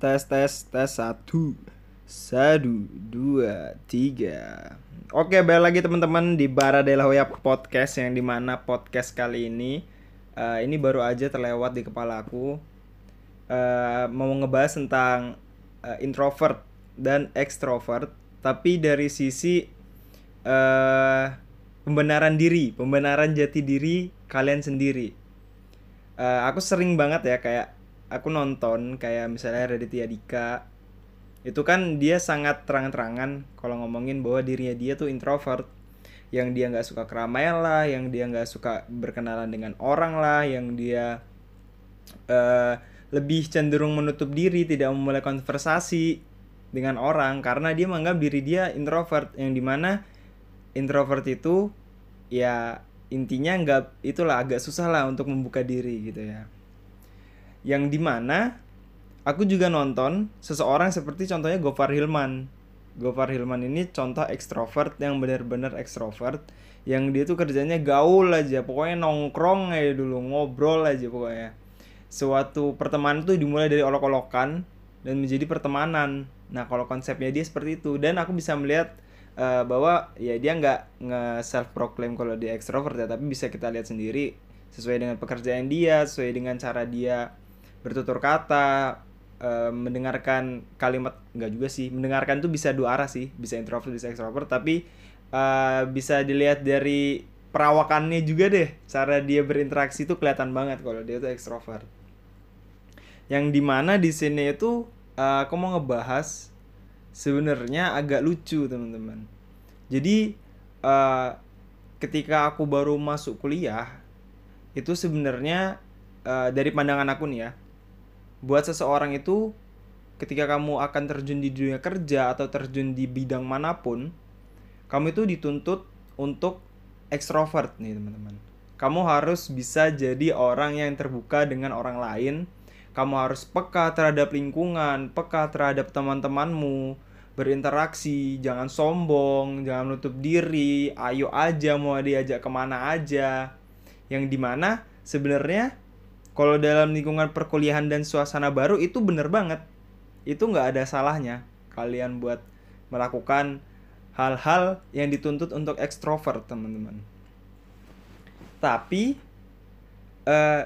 tes tes tes satu. Satu dua tiga. Oke balik lagi teman-teman di Baradela Hoya podcast yang di mana podcast kali ini uh, ini baru aja terlewat di kepala aku. Uh, mau ngebahas tentang uh, introvert dan extrovert tapi dari sisi uh, pembenaran diri pembenaran jati diri kalian sendiri. Uh, aku sering banget ya kayak aku nonton kayak misalnya Raditya Dika itu kan dia sangat terang-terangan kalau ngomongin bahwa dirinya dia tuh introvert. Yang dia nggak suka keramaian lah yang dia nggak suka berkenalan dengan orang lah yang dia uh, lebih cenderung menutup diri tidak memulai konversasi dengan orang karena dia menganggap diri dia introvert. Yang di mana introvert itu ya intinya nggak itulah agak susah lah untuk membuka diri gitu ya yang di mana aku juga nonton seseorang seperti contohnya Gofar Hilman. Gofar Hilman ini contoh ekstrovert yang benar-benar ekstrovert yang dia tuh kerjanya gaul aja pokoknya nongkrong aja dulu ngobrol aja pokoknya. Suatu pertemanan tuh dimulai dari olok-olokan dan menjadi pertemanan. Nah kalau konsepnya dia seperti itu. Dan aku bisa melihat uh, bahwa ya dia nggak nge self proclaim kalau dia ekstrovert ya tapi bisa kita lihat sendiri sesuai dengan pekerjaan dia sesuai dengan cara dia bertutur kata uh, mendengarkan kalimat nggak juga sih. Mendengarkan tuh bisa dua arah sih. Bisa introvert bisa extrovert. Tapi uh, bisa dilihat dari perawakannya juga deh. Cara dia berinteraksi tuh kelihatan banget kalau dia tuh extrovert. Yang di mana di sini itu uh, aku mau ngebahas sebenarnya agak lucu teman-teman. Jadi uh, ketika aku baru masuk kuliah itu sebenarnya uh, dari pandangan aku nih ya buat seseorang itu ketika kamu akan terjun di dunia kerja atau terjun di bidang mana pun, kamu itu dituntut untuk ekstrovert nih teman-teman. Kamu harus bisa jadi orang yang terbuka dengan orang lain. Kamu harus peka terhadap lingkungan, peka terhadap teman-temanmu, berinteraksi, jangan sombong, jangan nutup diri, ayo aja mau diajak ke mana aja. Yang di mana sebenarnya kalau dalam lingkungan perkuliahan dan suasana baru itu bener banget. Itu nggak ada salahnya kalian buat melakukan hal-hal yang dituntut untuk ekstrovert teman-teman. Tapi eh,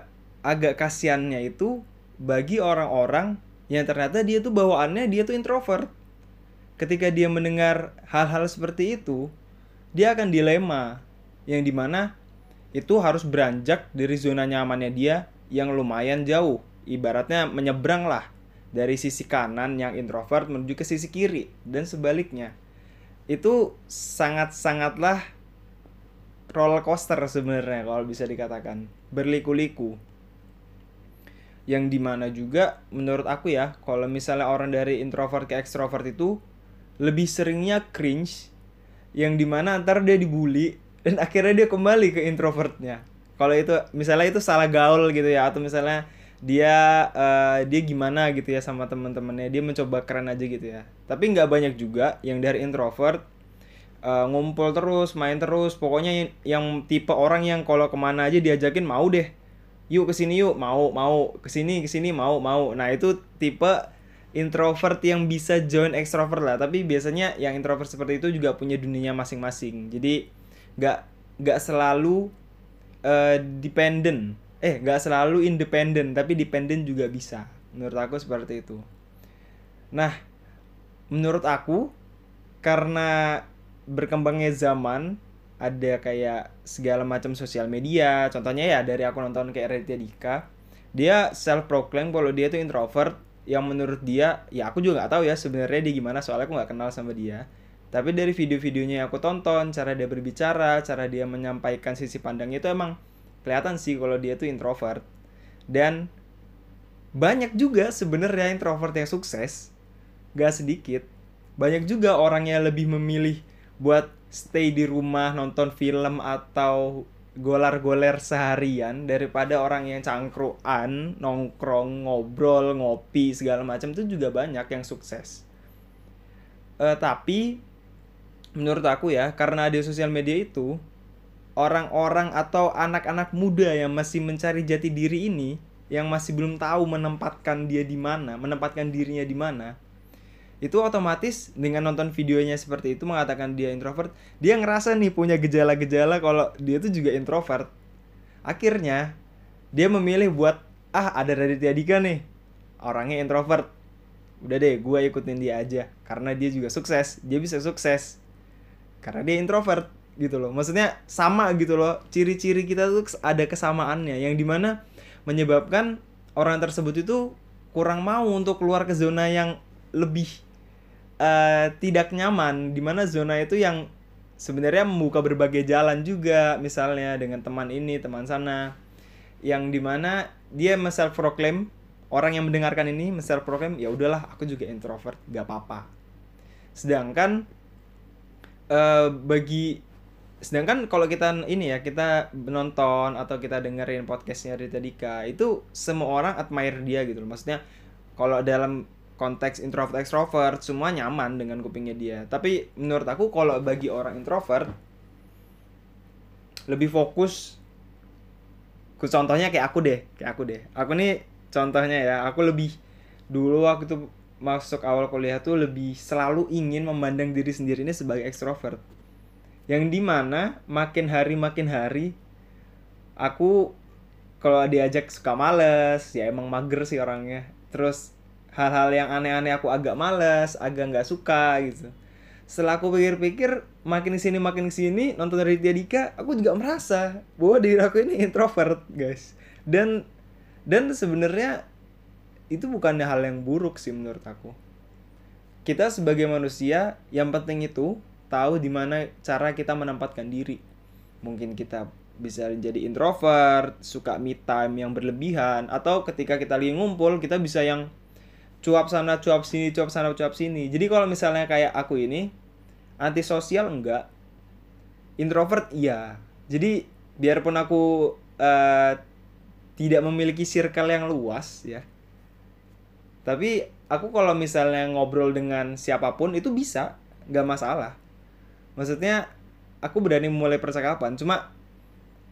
agak kasihannya itu bagi orang-orang yang ternyata dia tuh bawaannya dia tuh introvert. Ketika dia mendengar hal-hal seperti itu dia akan dilema yang di mana itu harus beranjak dari zona nyamannya dia yang lumayan jauh. Ibaratnya menyeberang lah dari sisi kanan yang introvert menuju ke sisi kiri dan sebaliknya. Itu sangat-sangatlah roller coaster sebenarnya kalau bisa dikatakan. Berliku-liku. Yang di mana juga menurut aku ya, kalau misalnya orang dari introvert ke extrovert itu lebih seringnya cringe yang di mana antar dia dibully dan akhirnya dia kembali ke introvertnya kalau itu misalnya itu salah gaul gitu ya atau misalnya dia uh, dia gimana gitu ya sama teman-temannya dia mencoba keren aja gitu ya. Tapi nggak banyak juga yang dari introvert uh, ngumpul terus main terus. Pokoknya yang, yang tipe orang yang kalau ke mana aja diajakin mau deh yuk ke sini yuk mau mau ke sini ke sini mau mau. Nah itu tipe introvert yang bisa join extrovert lah. Tapi biasanya yang introvert seperti itu juga punya dunianya masing-masing. Jadi nggak nggak selalu uh, dependent. Eh nggak selalu independen tapi dependen juga bisa. Menurut aku seperti itu. Nah menurut aku karena berkembangnya zaman ada kayak segala macam sosial media. Contohnya ya dari aku nonton kayak Raditya Dika dia self proclaim kalau dia tuh introvert. Yang menurut dia ya aku juga nggak tahu ya sebenarnya dia gimana soalnya aku nggak kenal sama dia tapi dari video-videonya yang aku tonton, cara dia berbicara, cara dia menyampaikan sisi pandangnya itu emang kelihatan sih kalau dia tuh introvert. Dan banyak juga sebenarnya introvert yang sukses. Gak sedikit. Banyak juga orang yang lebih memilih buat stay di rumah nonton film atau golar-goler seharian daripada orang yang cangkruan, nongkrong, ngobrol, ngopi segala macam itu juga banyak yang sukses. Uh, tapi menurut aku ya karena ada sosial media itu orang-orang atau anak-anak muda yang masih mencari jati diri ini yang masih belum tahu menempatkan dia di mana menempatkan dirinya di mana itu otomatis dengan nonton videonya seperti itu mengatakan dia introvert dia ngerasa nih punya gejala-gejala kalau dia tuh juga introvert. Akhirnya dia memilih buat ah ada Raditya Dika nih orangnya introvert. Udah deh gue ikutin dia aja karena dia juga sukses dia bisa sukses karena dia introvert gitu loh. Maksudnya sama gitu loh. Ciri-ciri kita tuh ada kesamaannya. Yang di mana menyebabkan orang tersebut itu kurang mau untuk keluar ke zona yang lebih uh, tidak nyaman. Di mana zona itu yang sebenarnya membuka berbagai jalan juga. Misalnya dengan teman ini teman sana. Yang di mana dia self proclaim orang yang mendengarkan ini self proclaim ya udahlah aku juga introvert. Gak apa-apa. Sedangkan uh, bagi sedangkan kalau kita ini ya kita menonton atau kita dengerin podcastnya Rita Dika itu semua orang admire dia gitu loh. Maksudnya kalau dalam konteks introvert extrovert semua nyaman dengan kupingnya dia. Tapi menurut aku kalau bagi orang introvert lebih fokus contohnya kayak aku deh kayak aku deh. Aku nih contohnya ya aku lebih dulu waktu masuk awal kuliah tuh lebih selalu ingin memandang diri sendiri ini sebagai extrovert yang di mana makin hari makin hari aku kalau diajak suka males ya emang mager sih orangnya. Terus hal-hal yang aneh-aneh aku agak males agak nggak suka gitu. Setelah aku pikir-pikir makin sini makin sini nonton dari Dika aku juga merasa bahwa diri aku ini introvert guys. Dan dan sebenarnya itu bukan hal yang buruk sih menurut aku kita sebagai manusia yang penting itu tahu di mana cara kita menempatkan diri. Mungkin kita bisa jadi introvert, suka me time yang berlebihan, atau ketika kita lagi ngumpul kita bisa yang cuap sana, cuap sini, cuap sana, cuap sini. Jadi kalau misalnya kayak aku ini antisosial enggak, introvert iya. Jadi biarpun aku uh, tidak memiliki circle yang luas ya, tapi aku kalau misalnya ngobrol dengan siapa pun itu bisa, nggak masalah. Maksudnya aku berani mulai percakapan. Cuma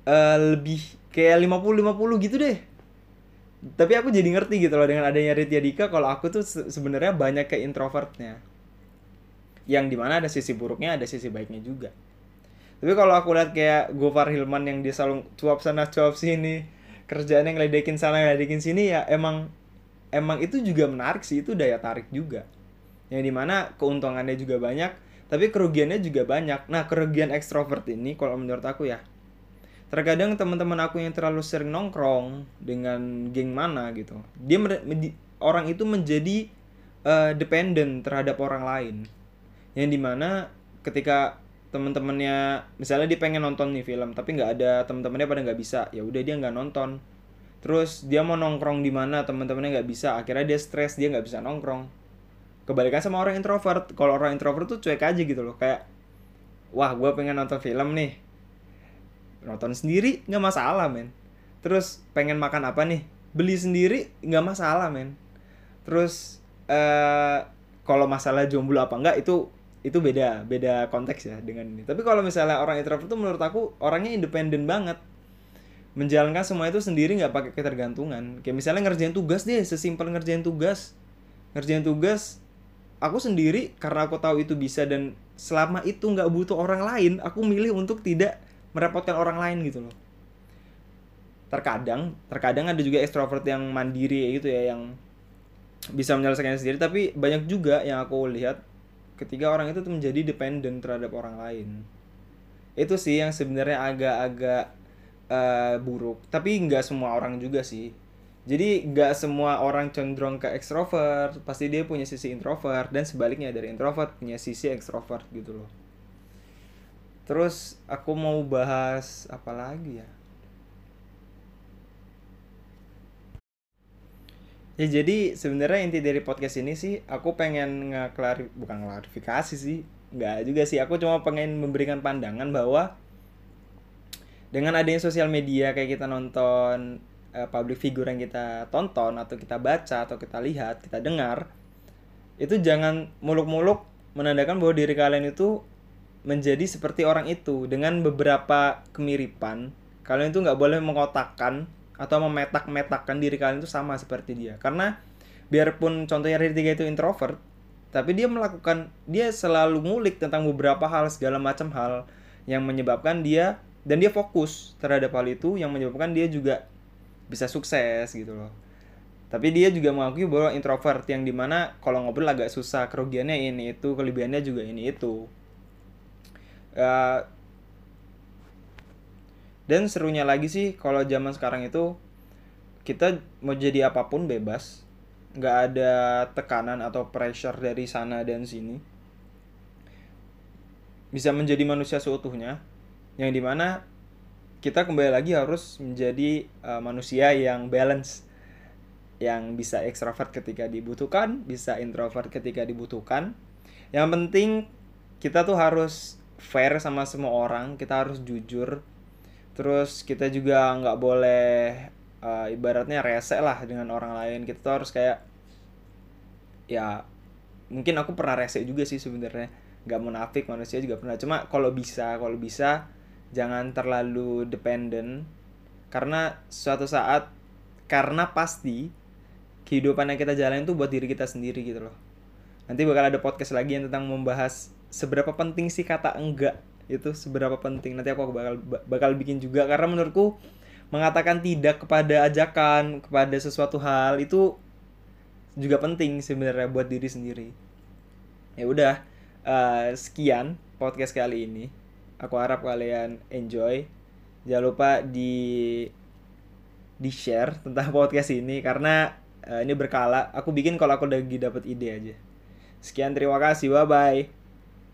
uh, lebih kayak 50-50 gitu deh. Tapi aku jadi ngerti gitu loh dengan adanya Ritya Dika kalau aku tuh se sebenarnya banyak ke introvertnya. Yang di mana ada sisi buruknya ada sisi baiknya juga. Tapi kalau aku lihat kayak Gofar Hilman yang dia selalu cuap sana cuap sini kerjaan yang ngeledekin sana ngeledekin sini ya emang emang itu juga menarik sih itu daya tarik juga. Yang di mana keuntungannya juga banyak tapi kerugiannya juga banyak. Nah kerugian ekstrovert ini kalau menurut aku ya terkadang teman-teman aku yang terlalu sering nongkrong dengan geng mana gitu dia orang itu menjadi uh, dependent terhadap orang lain. Yang di mana ketika teman-temannya misalnya dia pengen nonton nih film tapi nggak ada teman-temannya pada nggak bisa ya udah dia nggak nonton terus dia mau nongkrong di mana teman-temannya nggak bisa. Akhirnya dia stres dia nggak bisa nongkrong. Kebalikan sama orang introvert. Kalau orang introvert tuh cuek aja gitu loh. Kayak wah gue pengen nonton film nih. Nonton sendiri nggak masalah men. Terus pengen makan apa nih? Beli sendiri nggak masalah men. Terus uh, kalau masalah jomblo apa enggak itu itu beda. Beda konteks ya dengan ini. Tapi kalau misalnya orang introvert tuh menurut aku orangnya independen banget menjalankan semua itu sendiri nggak pakai ketergantungan. Kayak misalnya ngerjain tugas deh sesimpel ngerjain tugas. Ngerjain tugas aku sendiri karena aku tahu itu bisa dan selama itu nggak butuh orang lain aku milih untuk tidak merepotkan orang lain gitu loh. Terkadang terkadang ada juga ekstrovert yang mandiri gitu ya yang bisa menyelesaikan sendiri. Tapi banyak juga yang aku lihat ketika orang itu menjadi dependent terhadap orang lain. Itu sih yang sebenarnya agak-agak uh, buruk tapi nggak semua orang juga sih jadi nggak semua orang cenderung ke ekstrovert, pasti dia punya sisi introvert dan sebaliknya dari introvert punya sisi ekstrovert gitu loh. Terus aku mau bahas apa lagi ya? Ya jadi sebenarnya inti dari podcast ini sih aku pengen ngeklarif bukan klarifikasi sih, nggak juga sih. Aku cuma pengen memberikan pandangan bahwa dengan adanya sosial media kayak kita nonton uh, public figure yang kita tonton atau kita baca atau kita lihat, kita dengar, itu jangan muluk-muluk menandakan bahwa diri kalian itu menjadi seperti orang itu dengan beberapa kemiripan. Kalian itu nggak boleh mengotakkan atau memetak-metakkan diri kalian itu sama seperti dia karena biarpun contohnya tiga itu introvert tapi dia melakukan dia selalu ngulik tentang beberapa hal segala macam hal yang menyebabkan dia dan dia fokus terhadap hal itu yang menyebabkan dia juga bisa sukses gitu loh. Tapi dia juga mengakui bahwa introvert yang di mana kalau ngobrol agak susah kerugiannya ini itu kelebihannya juga ini itu. Uh, dan serunya lagi sih kalau zaman sekarang itu kita mau jadi apa pun bebas. Nggak ada tekanan atau pressure dari sana dan sini. Bisa menjadi manusia seutuhnya yang di mana kita kembali lagi harus menjadi uh, manusia yang balance. Yang bisa ekstrovert ketika dibutuhkan bisa introvert ketika dibutuhkan. Yang penting kita tuh harus fair sama semua orang kita harus jujur. Terus kita juga nggak boleh uh, ibaratnya rese lah dengan orang lain. Kita tuh harus kayak ya mungkin aku pernah rese juga sih sebenarnya. Nggak munafik manusia juga pernah. Cuma kalau bisa kalau bisa jangan terlalu dependent. Karena suatu saat karena pasti kehidupan yang kita jalanin tuh buat diri kita sendiri gitu loh. Nanti bakal ada podcast lagi yang tentang membahas seberapa penting sih kata enggak itu seberapa penting. Nanti aku bakal bakal bikin juga. Karena menurutku mengatakan tidak kepada ajakan kepada sesuatu hal itu juga penting sebenarnya buat diri sendiri. Ya udah uh, sekian podcast kali ini aku harap kalian enjoy. Jangan lupa di di share tentang podcast ini karena uh, ini berkala. Aku bikin kalau aku lagi dapat ide aja. Sekian terima kasih. Bye bye